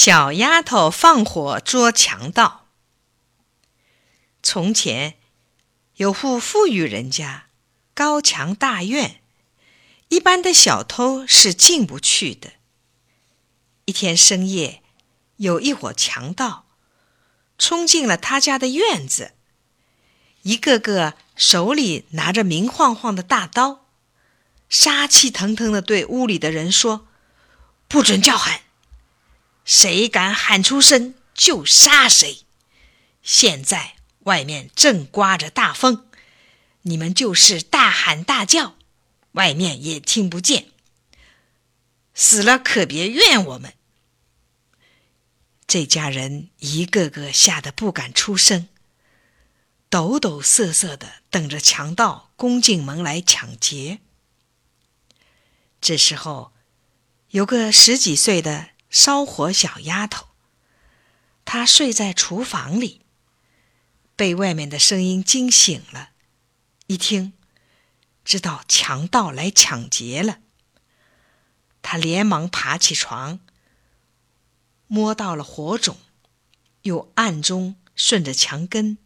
小丫头放火捉强盗。从前有户富裕人家，高墙大院，一般的小偷是进不去的。一天深夜，有一伙强盗冲进了他家的院子，一个个手里拿着明晃晃的大刀，杀气腾腾的对屋里的人说：“不准叫喊！”谁敢喊出声，就杀谁。现在外面正刮着大风，你们就是大喊大叫，外面也听不见。死了可别怨我们。这家人一个个吓得不敢出声，抖抖瑟瑟的等着强盗攻进门来抢劫。这时候，有个十几岁的。烧火小丫头，她睡在厨房里，被外面的声音惊醒了。一听，知道强盗来抢劫了，她连忙爬起床，摸到了火种，又暗中顺着墙根，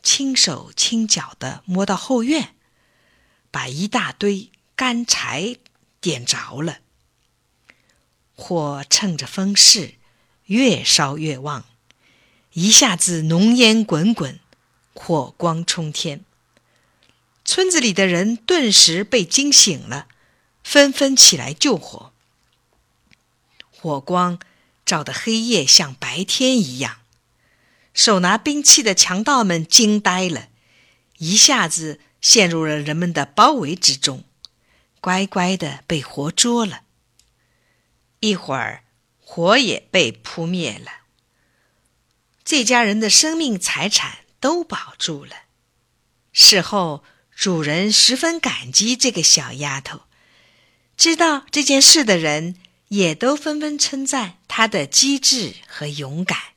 轻手轻脚的摸到后院，把一大堆干柴点着了。火趁着风势，越烧越旺，一下子浓烟滚滚，火光冲天。村子里的人顿时被惊醒了，纷纷起来救火。火光照得黑夜像白天一样，手拿兵器的强盗们惊呆了，一下子陷入了人们的包围之中，乖乖的被活捉了。一会儿，火也被扑灭了。这家人的生命财产都保住了。事后，主人十分感激这个小丫头。知道这件事的人也都纷纷称赞她的机智和勇敢。